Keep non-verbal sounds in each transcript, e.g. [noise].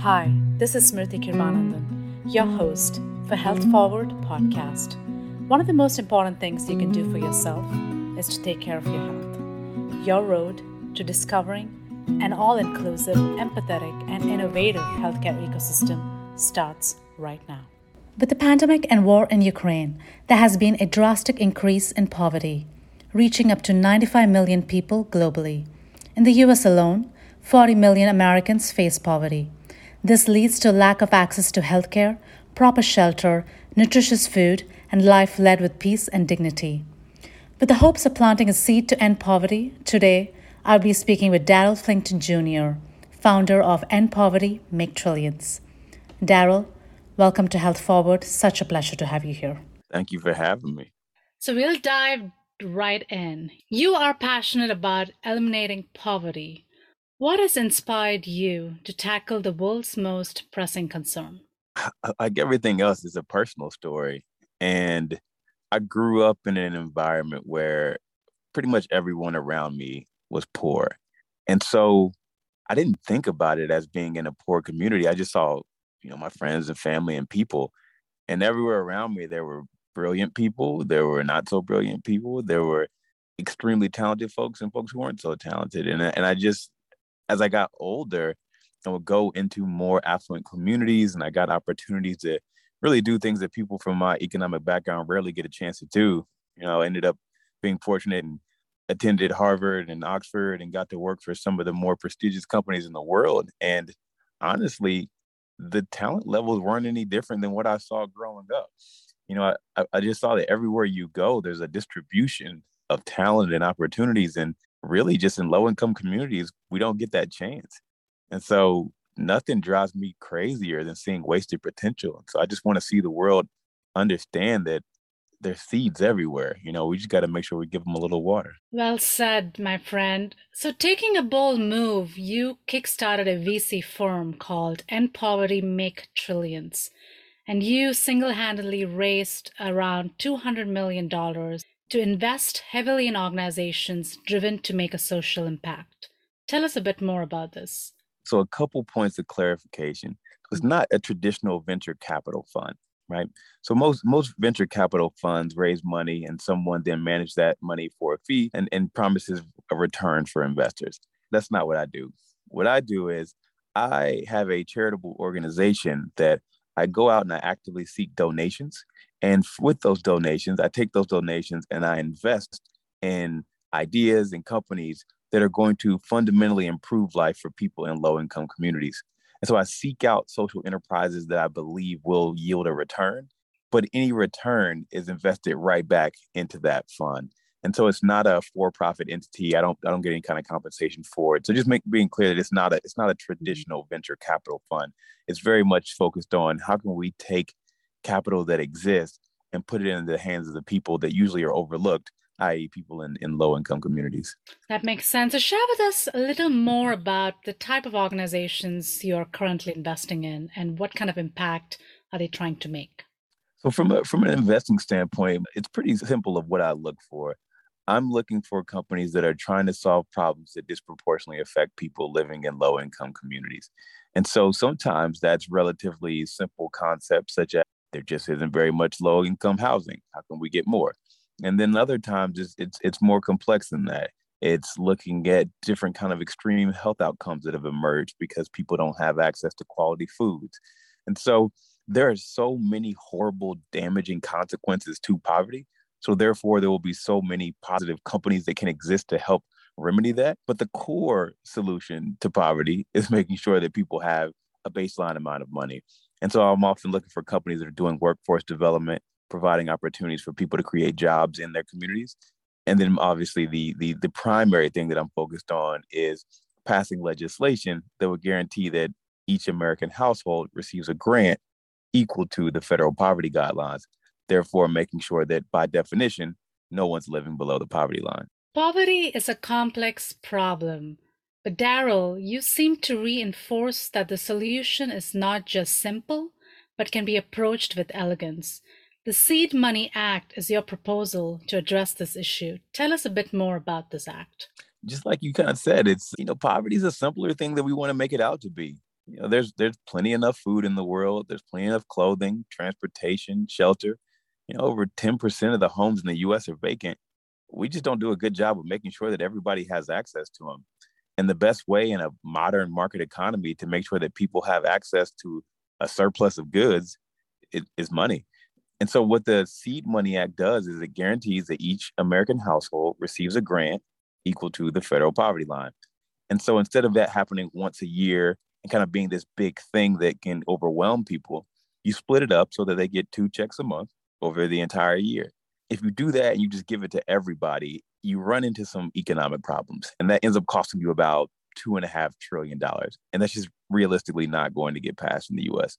Hi, this is Smriti Kirubanandan, your host for Health Forward podcast. One of the most important things you can do for yourself is to take care of your health. Your road to discovering an all inclusive, empathetic, and innovative healthcare ecosystem starts right now. With the pandemic and war in Ukraine, there has been a drastic increase in poverty, reaching up to 95 million people globally. In the US alone, 40 million Americans face poverty. This leads to a lack of access to healthcare, proper shelter, nutritious food, and life led with peace and dignity. With the hopes of planting a seed to end poverty, today I'll be speaking with Darryl Finkton Jr., founder of End Poverty, Make Trillions. Darryl, welcome to Health Forward. Such a pleasure to have you here. Thank you for having me. So we'll dive right in. You are passionate about eliminating poverty. What has inspired you to tackle the world's most pressing concern? Like everything else, is a personal story. And I grew up in an environment where pretty much everyone around me was poor. And so I didn't think about it as being in a poor community. I just saw, you know, my friends and family and people. And everywhere around me, there were brilliant people, there were not so brilliant people, there were extremely talented folks and folks who weren't so talented. And, and I just, as I got older, and would go into more affluent communities and I got opportunities to really do things that people from my economic background rarely get a chance to do. You know, I ended up being fortunate and attended Harvard and Oxford and got to work for some of the more prestigious companies in the world. And honestly, the talent levels weren't any different than what I saw growing up. You know, I, I just saw that everywhere you go, there's a distribution of talent and opportunities. And really, just in low income communities, we don't get that chance. And so, nothing drives me crazier than seeing wasted potential. So, I just want to see the world understand that there's seeds everywhere. You know, we just got to make sure we give them a little water. Well said, my friend. So, taking a bold move, you kickstarted a VC firm called End Poverty Make Trillions. And you single handedly raised around $200 million to invest heavily in organizations driven to make a social impact. Tell us a bit more about this. So, a couple points of clarification. It's mm-hmm. not a traditional venture capital fund right? So most most venture capital funds raise money and someone then manage that money for a fee and, and promises a return for investors. That's not what I do. What I do is I have a charitable organization that I go out and I actively seek donations. And with those donations, I take those donations and I invest in ideas and companies that are going to fundamentally improve life for people in low income communities. And so I seek out social enterprises that I believe will yield a return, but any return is invested right back into that fund. And so it's not a for-profit entity. I don't I don't get any kind of compensation for it. So just make being clear that it's not a it's not a mm-hmm. traditional venture capital fund. It's very much focused on how can we take capital that exists and put it in the hands of the people that usually are overlooked i.e., people in, in low income communities. That makes sense. So, share with us a little more about the type of organizations you're currently investing in and what kind of impact are they trying to make? So, from, a, from an investing standpoint, it's pretty simple of what I look for. I'm looking for companies that are trying to solve problems that disproportionately affect people living in low income communities. And so sometimes that's relatively simple concepts, such as there just isn't very much low income housing. How can we get more? and then other times it's, it's it's more complex than that it's looking at different kind of extreme health outcomes that have emerged because people don't have access to quality foods and so there are so many horrible damaging consequences to poverty so therefore there will be so many positive companies that can exist to help remedy that. But the core solution to poverty [laughs] is making sure that people have a baseline amount of money. And so i'm often looking for companies that are doing workforce development providing opportunities for people to create jobs in their communities. And then obviously the the the primary thing that I'm focused on is passing legislation that would guarantee that each American household receives a grant equal to the federal poverty guidelines, therefore making sure that by definition, no one's living below the poverty line. Poverty is a complex problem. But Darryl, you seem to reinforce that the solution is not just simple, but can be approached with elegance. The Seed Money Act is your proposal to address this issue. Tell us a bit more about this act. Just like you kind of said, it's, you know, poverty is a simpler thing that we want to make it out to be. You know, there's there's plenty enough food in the world. There's plenty of clothing, transportation, shelter. You know, over 10% of the homes in the US are vacant. We just don't do a good job of making sure that everybody has access to them. And the best way in a modern market economy to make sure that people have access to a surplus of goods is, is money. And so, what the Seed Money Act does is it guarantees that each American household receives a grant equal to the federal poverty line. And so, instead of that happening once a year and kind of being this big thing that can overwhelm people, you split it up so that they get two checks a month over the entire year. If you do that and you just give it to everybody, you run into some economic problems. And that ends up costing you about two and a half trillion dollars. And that's just realistically not going to get passed in the US.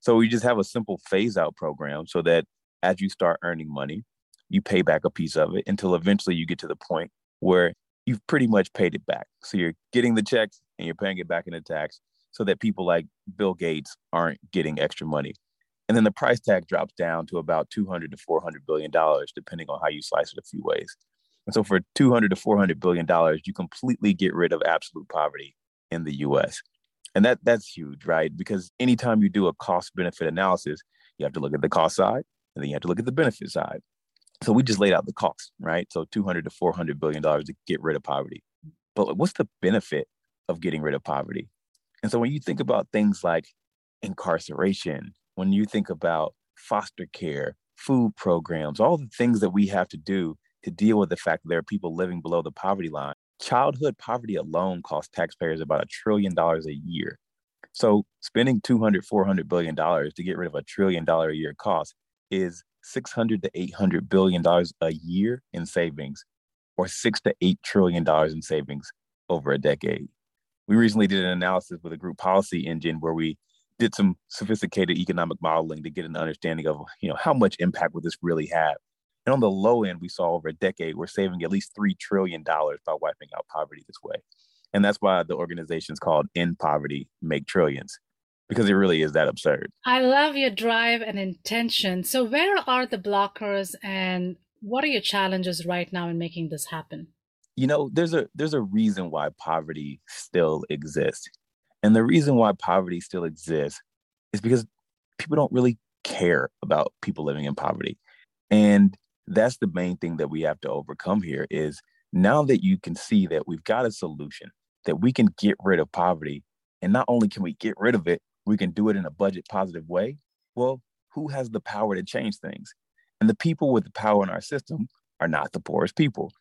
So we just have a simple phase out program so that as you start earning money, you pay back a piece of it until eventually you get to the point where you've pretty much paid it back. So you're getting the checks and you're paying it back in the tax so that people like Bill Gates aren't getting extra money. And then the price tag drops down to about 200 to 400 billion dollars, depending on how you slice it a few ways. And so for 200 to 400 billion dollars, you completely get rid of absolute poverty in the US. And that that's huge, right? Because anytime you do a cost benefit analysis, you have to look at the cost side and then you have to look at the benefit side. So we just laid out the cost, right? So 200 to 400 billion dollars to get rid of poverty. But what's the benefit of getting rid of poverty? And so when you think about things like incarceration, when you think about foster care, food programs, all the things that we have to do to deal with the fact that there are people living below the poverty line, childhood poverty alone costs taxpayers about a trillion dollars a year. So spending 200, 400 billion dollars to get rid of a trillion dollar a year cost is 600 to 800 billion dollars a year in savings or 6 to 8 trillion dollars in savings over a decade. We recently did an analysis with a group policy engine where we did some sophisticated economic modeling to get an understanding of, you know, how much impact would this really have? And on the low end, we saw over a decade, we're saving at least $3 trillion by wiping out poverty this way. And that's why the organization is called End Poverty, Make Trillions, because it really is that absurd. I love your drive and intention. So, where are the blockers and what are your challenges right now in making this happen? You know, there's a there's a reason why poverty still exists. And the reason why poverty still exists is because people don't really care about people living in poverty. And that's the main thing that we have to overcome here is now that you can see that we've got a solution that we can get rid of poverty and not only can we get rid of it we can do it in a budget positive way well who has the power to change things and the people with the power in our system are not the poorest people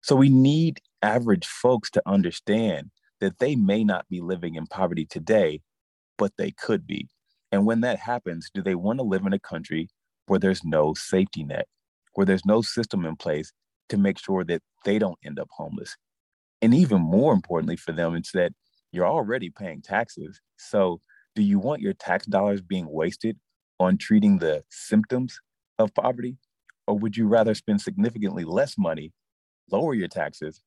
so we need average folks to understand that they may not be living in poverty today but they could be and when that happens do they want to live in a country where there's no safety net where there's no system in place to make sure that they don't end up homeless. And even more importantly for them, it's that you're already paying taxes. So, do you want your tax dollars being wasted on treating the symptoms of poverty? Or would you rather spend significantly less money, lower your taxes,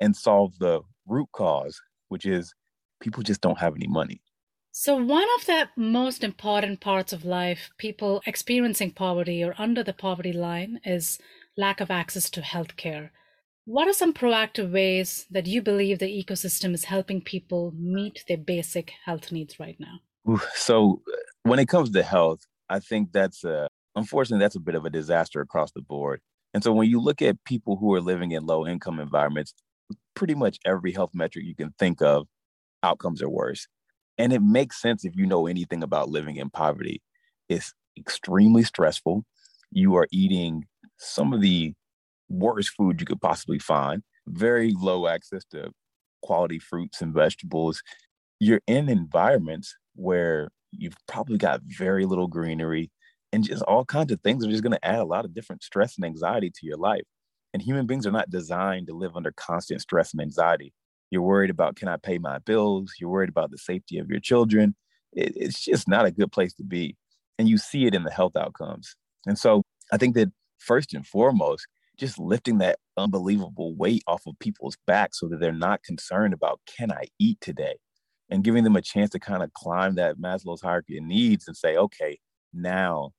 and solve the root cause, which is people just don't have any money? So, one of the most important parts of life, people experiencing poverty or under the poverty line, is lack of access to healthcare. What are some proactive ways that you believe the ecosystem is helping people meet their basic health needs right now? So, uh, when it comes to health, I think that's a, unfortunately, that's a bit of a disaster across the board. And so, when you look at people who are living in low income environments, pretty much every health metric you can think of, outcomes are worse. And it makes sense if you know anything about living in poverty. It's extremely stressful. You are eating some of the worst food you could possibly find, very low access to quality fruits and vegetables. You're in environments where you've probably got very little greenery and just all kinds of things are just going to add a lot of different stress and anxiety to your life. And human beings are not designed to live under constant stress and anxiety. You're worried about can I pay my bills? You're worried about the safety of your children. It, it's just not a good place to be. And you see it in the health outcomes. And so I think that first and foremost, just lifting that unbelievable weight off of people's backs so that they're not concerned about can I eat today? And giving them a chance to kind of climb that Maslow's hierarchy of needs and say, okay, now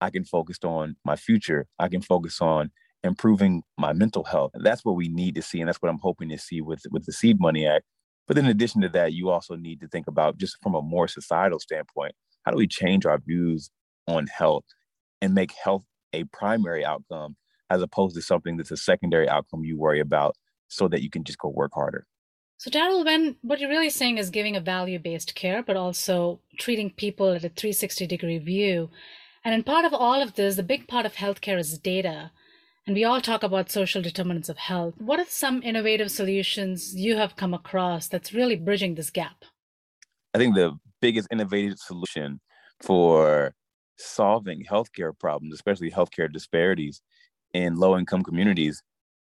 I can focus on my future. I can focus on improving my mental health. And that's what we need to see. And that's what I'm hoping to see with, with the Seed Money Act. But in addition to that, you also need to think about just from a more societal standpoint, how do we change our views on health and make health a primary outcome as opposed to something that's a secondary outcome you worry about so that you can just go work harder. So, Darryl, when what you're really saying is giving a value based care, but also treating people at a 360 degree view. And in part of all of this, the big part of healthcare is data. And we all talk about social determinants of health. What are some innovative solutions you have come across that's really bridging this gap? I think the biggest innovative solution for solving healthcare problems, especially healthcare disparities in low income communities,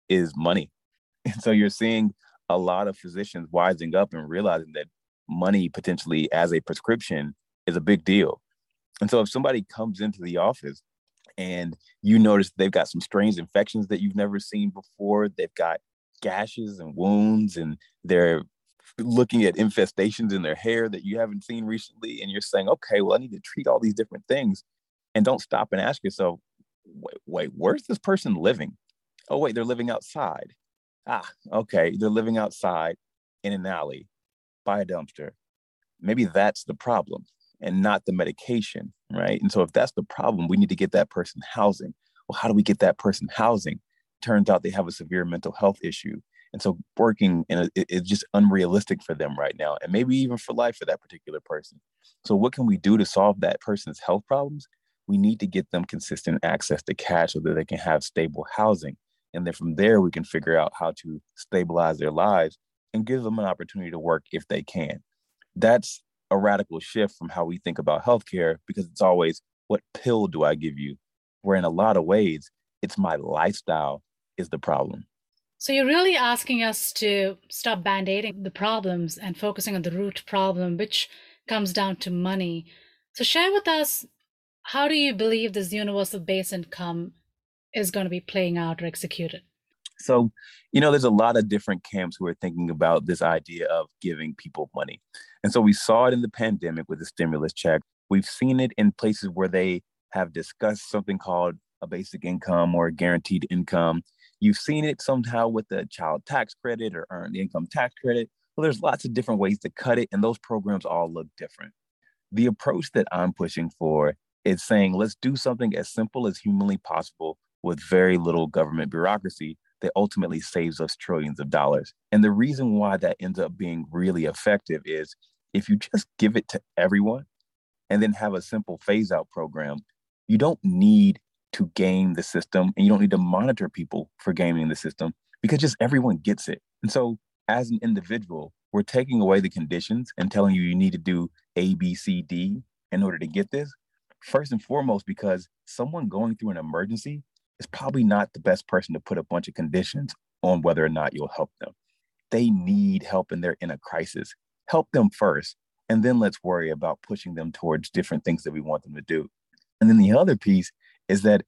is money. [laughs] And so you're seeing a lot of physicians wising up and realizing that money potentially as a prescription is a big deal. And so if somebody comes into the office and you notice they've got some strange infections that you've never seen before, they've got gashes and wounds and they're looking at infestations in their hair that you haven't seen recently and you're saying okay well i need to treat all these different things. And don't stop and ask yourself wait, wait where's this person living? Oh wait they're living outside. Ah okay they're living outside in an alley by a dumpster. Maybe that's the problem and not the medication right and so if that's the problem we need to get that person housing well how do we get that person housing turns out they have a severe mental health issue and so working in a, it, it's just unrealistic for them right now, and maybe even for life for that particular person. So what can we do to solve that person's health problems? We need to get them consistent access to cash so that they can have stable housing. And then from there, we can figure out how to stabilize their lives and give them an opportunity to work if they can. That's a radical shift from how we think about healthcare because it's always, what pill do I give you? Where in a lot of ways, it's my lifestyle is the problem. So you're really asking us to stop band aiding the problems and focusing on the root problem, which comes down to money. So share with us how do you believe this universal base income is going to be playing out or executed? So, you know, there's a lot of different camps who are thinking about this idea of giving people money. And so we saw it in the pandemic with the stimulus check. We've seen it in places where they have discussed something called a basic income or a guaranteed income. You've seen it somehow with the child tax credit or earned income tax credit. Well, there's lots of different ways to cut it, and those programs all look different. The approach that I'm pushing for is saying let's do something as simple as humanly possible with very little government bureaucracy that ultimately saves us trillions of dollars. And the reason why that ends up being really effective is if you just give it to everyone and then have a simple phase out program, you don't need to game the system and you don't need to monitor people for gaming the system because just everyone gets it. And so as an individual, we're taking away the conditions and telling you you need to do A, B, C, D in order to get this. First and foremost, because someone going through an emergency is probably not the best person to put a bunch of conditions on whether or not you'll help them. They need help and they're in a crisis. Help them first, and then let's worry about pushing them towards different things that we want them to do. And then the other piece is that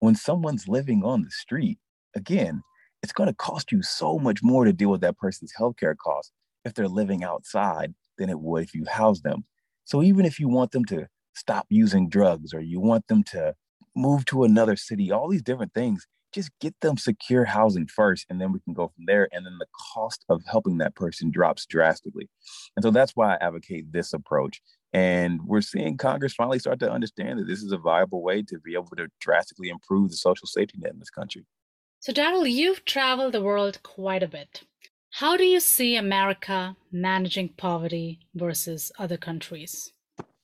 when someone's living on the street, again, it's going to cost you so much more to deal with that person's healthcare costs if they're living outside than it would if you house them. So even if you want them to stop using drugs or you want them to move to another city, all these different things, just get them secure housing first and then we can go from there and then the cost of helping that person drops drastically and so that's why i advocate this approach and we're seeing Congress finally start to understand that this is a viable way to be able to drastically improve the social safety net in this country. So, Darryl, you've traveled the world quite a bit. How do you see America managing poverty versus other countries?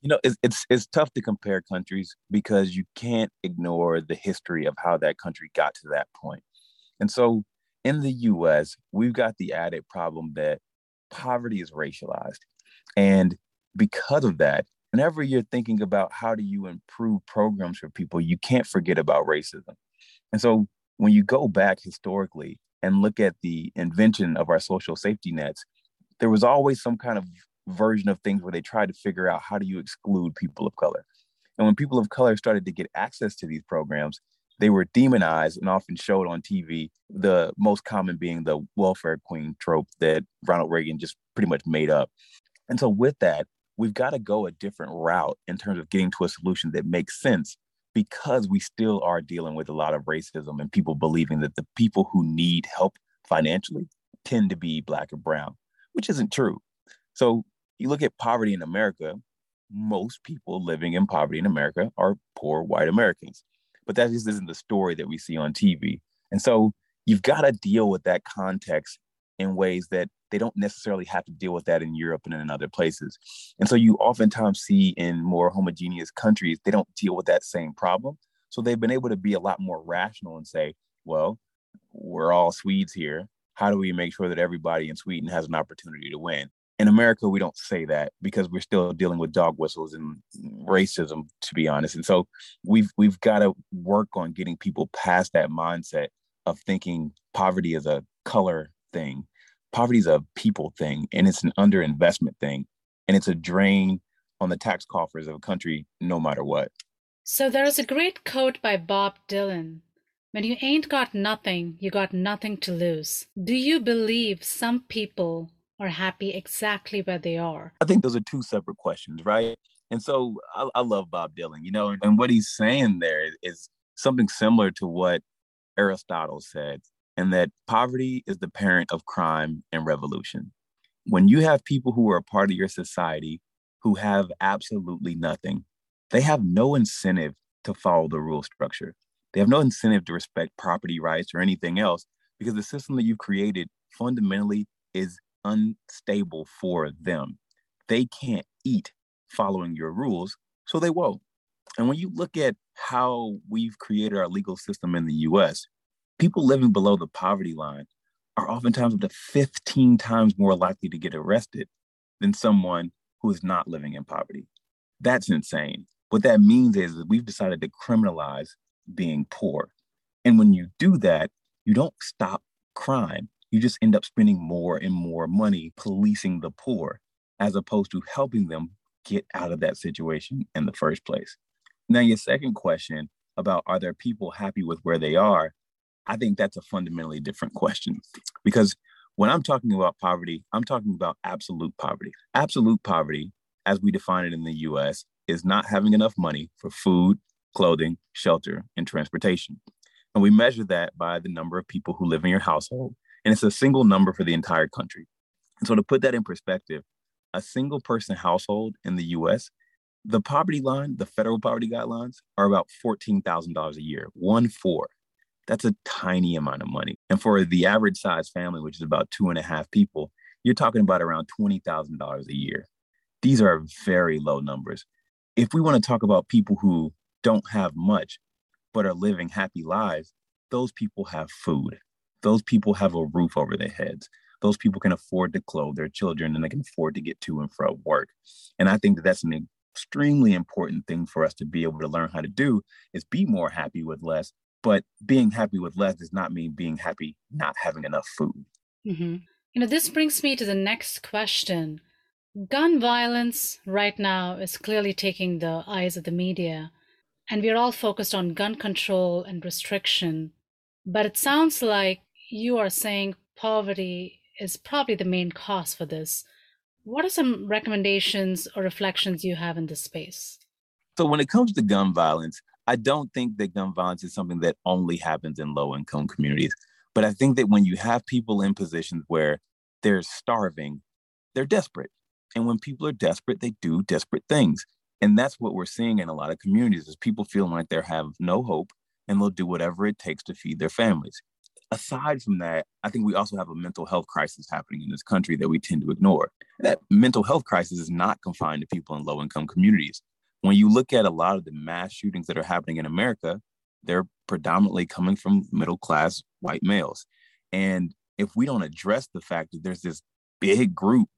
You know, it's, it's, it's tough to compare countries because you can't ignore the history of how that country got to that point. And so, in the U.S., we've got the added problem that poverty is racialized, and because of that, whenever you're thinking about how do you improve programs for people, you can't forget about racism. And so when you go back historically and look at the invention of our social safety nets, there was always some kind of version of things where they tried to figure out how do you exclude people of color. And when people of color started to get access to these programs, they were demonized and often showed on TV, the most common being the welfare queen trope that Ronald Reagan just pretty much made up. And so, with that, we've got to go a different route in terms of getting to a solution that makes sense because we still are dealing with a lot of racism and people believing that the people who need help financially tend to be black or brown which isn't true. So you look at poverty in America, most people living in poverty in America are poor white Americans. But that just isn't the story that we see on TV. And so you've got to deal with that context in ways that they don't necessarily have to deal with that in Europe and in other places. And so you oftentimes see in more homogeneous countries, they don't deal with that same problem. So they've been able to be a lot more rational and say, well, we're all Swedes here. How do we make sure that everybody in Sweden has an opportunity to win? In America, we don't say that because we're still dealing with dog whistles and racism, to be honest. And so we've we've got to work on getting people past that mindset of thinking poverty is a color thing. Poverty is a people thing, and it's an underinvestment thing, and it's a drain on the tax coffers of a country, no matter what. So there is a great quote by Bob Dylan when you ain't got nothing, you got nothing to lose. Do you believe some people are happy exactly where they are? I think those are two separate questions, right? And so I, I love Bob Dylan, you know, and what he's saying there is something similar to what Aristotle said, and that poverty is the parent of crime and revolution. When you have people who are a part of your society who have absolutely nothing, they have no incentive to follow the rule structure. They have no incentive to respect property rights or anything else because the system that you've created fundamentally is unstable for them. They can't eat following your rules, so they won't. And when you look at how we've created our legal system in the US, people living below the poverty line are oftentimes up to 15 times more likely to get arrested than someone who is not living in poverty. That's insane. What that means is that we've decided to criminalize being poor. And when you do that, you don't stop crime. You just end up spending more and more money policing the poor as opposed to helping them get out of that situation in the first place. Now, your second question about are there people happy with where they are? I think that's a fundamentally different question because when I'm talking about poverty, I'm talking about absolute poverty. Absolute poverty, as we define it in the US, is not having enough money for food, clothing, shelter, and transportation. And we measure that by the number of people who live in your household. And it's a single number for the entire country. And so to put that in perspective, a single person household in the US, the poverty line, the federal poverty guidelines are about $14,000 a year, one four. That's a tiny amount of money. And for the average size family, which is about two and a half people, you're talking about around $20,000 a year. These are very low numbers. If we want to talk about people who don't have much but are living happy lives, those people have food. Those people have a roof over their heads. Those people can afford to clothe their children and they can afford to get to and from work. And I think that that's an extremely important thing for us to be able to learn how to do is be more happy with less. But being happy with less does not mean being happy not having enough food. Mm-hmm. You know, this brings me to the next question. Gun violence right now is clearly taking the eyes of the media and we're all focused on gun control and restriction. But it sounds like you are saying poverty is probably the main cause for this. What are some recommendations or reflections you have in this space? So, when it comes to gun violence, I don't think that gun violence is something that only happens in low income communities. But I think that when you have people in positions where they're starving, they're desperate. And when people are desperate, they do desperate things. And that's what we're seeing in a lot of communities is people feeling like they have no hope and they'll do whatever it takes to feed their families. Aside from that, I think we also have a mental health crisis happening in this country that we tend to ignore. That mental health crisis is not confined to people in low income communities. When you look at a lot of the mass shootings that are happening in America, they're predominantly coming from middle class white males. And if we don't address the fact that there's this big group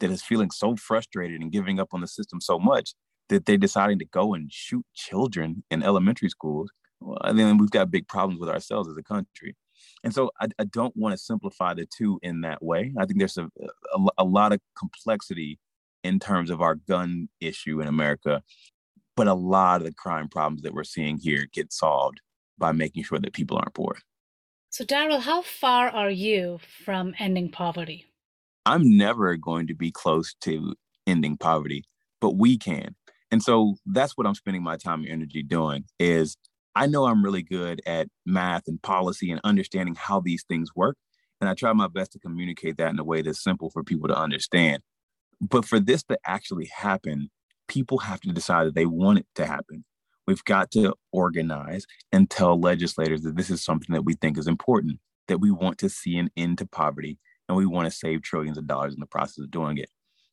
that is feeling so frustrated and giving up on the system so much, that they're deciding to go and shoot children in elementary schools, well, then we've got big problems with ourselves as a country. And so I, I don't want to simplify the two in that way. I think there's a, a, a lot of complexity in terms of our gun issue in America, but a lot of the crime problems that we're seeing here get solved by making sure that people aren't poor. So, Darryl, how far are you from ending poverty? I'm never going to be close to ending poverty, but we can. And so that's what I'm spending my time and energy doing is I know I'm really good at math and policy and understanding how these things work. And I try my best to communicate that in a way that's simple for people to understand. But for this to actually happen, people have to decide that they want it to happen. We've got to organize and tell legislators that this is something that we think is important, that we want to see an end to poverty and we want to save trillions of dollars in the process of doing it.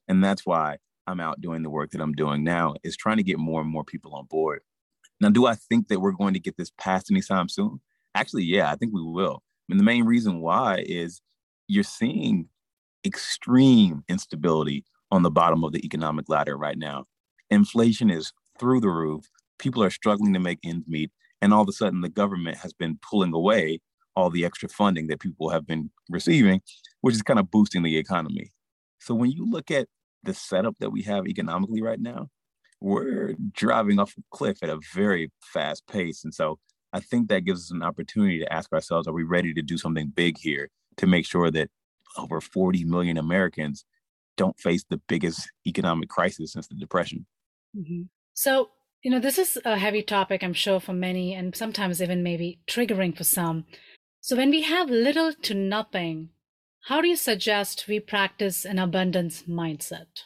And that's why I'm out doing the work that I'm doing now is trying to get more and more people on board. Now, do I think that we're going to get this passed anytime soon? Actually, yeah, I think we will. And the main reason why is you're seeing extreme instability on the bottom of the economic ladder right now. Inflation is through the roof. People are struggling to make ends meet. And all of a sudden, the government has been pulling away all the extra funding that people have been receiving, which is kind of boosting the economy. So when you look at the setup that we have economically right now, we're driving off a cliff at a very fast pace. And so I think that gives us an opportunity to ask ourselves, are we ready to do something big here to make sure that over 40 million Americans don't face the biggest economic crisis since the Depression? Mm-hmm. So, you know, this is a heavy topic, I'm sure, for many, and sometimes even maybe triggering for some. So, when we have little to nothing, how do you suggest we practice an abundance mindset?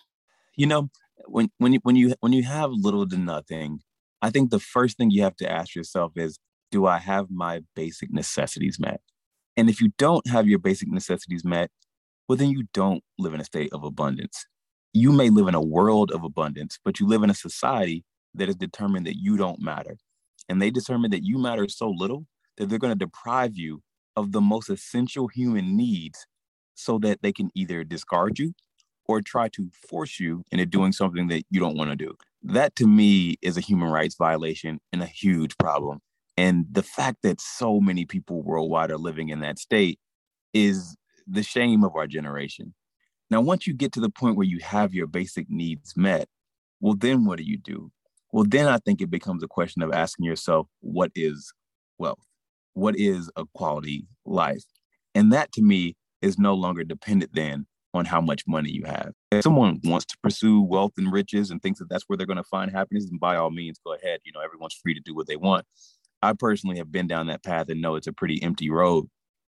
You know, when when you when you when you have little to nothing, I think the first thing you have to ask yourself is, do I have my basic necessities met? And if you don't have your basic necessities met, well, then you don't live in a state of abundance. You may live in a world of abundance, but you live in a society that is determined that you don't matter. And they determine that you matter so little that they're going to deprive you of the most essential human needs so that they can either discard you or try to force you into doing something that you don't want to do. That to me is a human rights violation and a huge problem. And the fact that so many people worldwide are living in that state is the shame of our generation. Now, once you get to the point where you have your basic needs met, well, then what do you do? Well, then I think it becomes a question of asking yourself, what is wealth? What is a quality life? And that to me is no longer dependent then on how much money you have. If someone wants to pursue wealth and riches and thinks that that's where they're going to find happiness, then by all means, go ahead. You know, everyone's free to do what they want. I personally have been down that path and know it's a pretty empty road.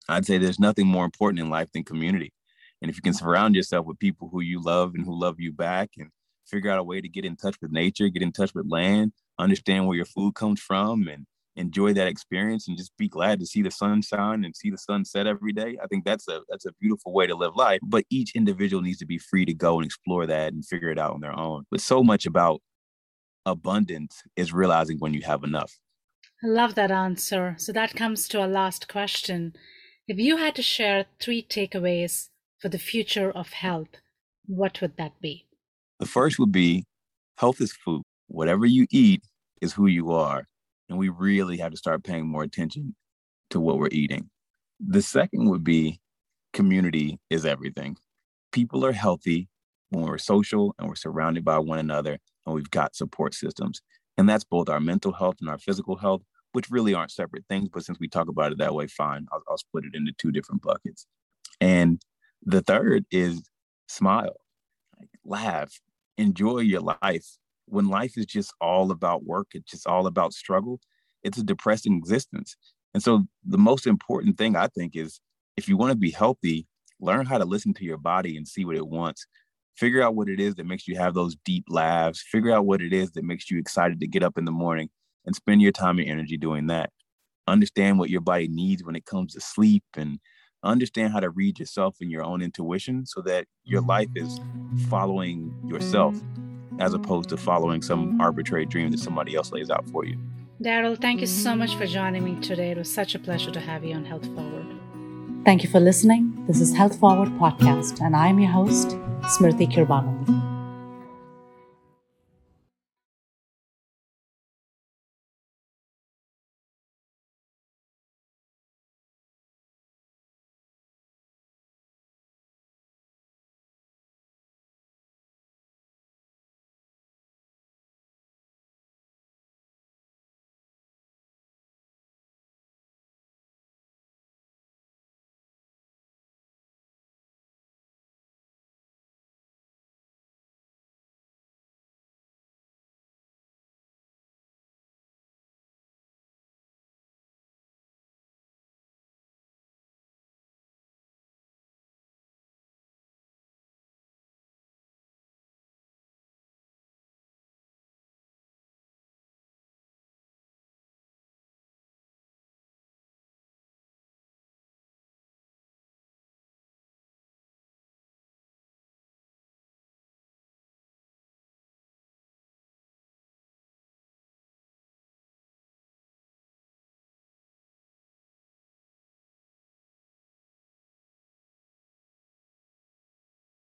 I'd say there's nothing more important in life than community. And if you can surround yourself with people who you love and who love you back and figure out a way to get in touch with nature, get in touch with land, understand where your food comes from and enjoy that experience and just be glad to see the sunshine and see the sunset every day. I think that's a that's a beautiful way to live life. But each individual needs to be free to go and explore that and figure it out on their own. But so much about abundance is realizing when you have enough. I love that answer. So that comes to our last question. If you had to share three takeaways for the future of health, what would that be? The first would be health is food. Whatever you eat is who you are. And we really have to start paying more attention to what we're eating. The second would be community is everything. People are healthy when we're social and we're surrounded by one another and we've got support systems. And that's both our mental health and our physical health, which really aren't separate things. But since we talk about it that way, fine, I'll, I'll split it into two different buckets. And the third is smile, like, laugh, enjoy your life. When life is just all about work, it's just all about struggle, it's a depressing existence. And so the most important thing I think is if you want to be healthy, learn how to listen to your body and see what it wants. Figure out what it is that makes you have those deep laughs. Figure out what it is that makes you excited to get up in the morning and spend your time and energy doing that. Understand what your body needs when it comes to sleep and understand how to read yourself and your own intuition so that your life is mm. following yourself as opposed to following some arbitrary dream that somebody else lays out for you. Darryl, thank you so much for joining me today. It was such a pleasure to have you on Health Forward. Thank you for listening. This is Health Forward Podcast, and I'm your host, Smriti Kirbanandi.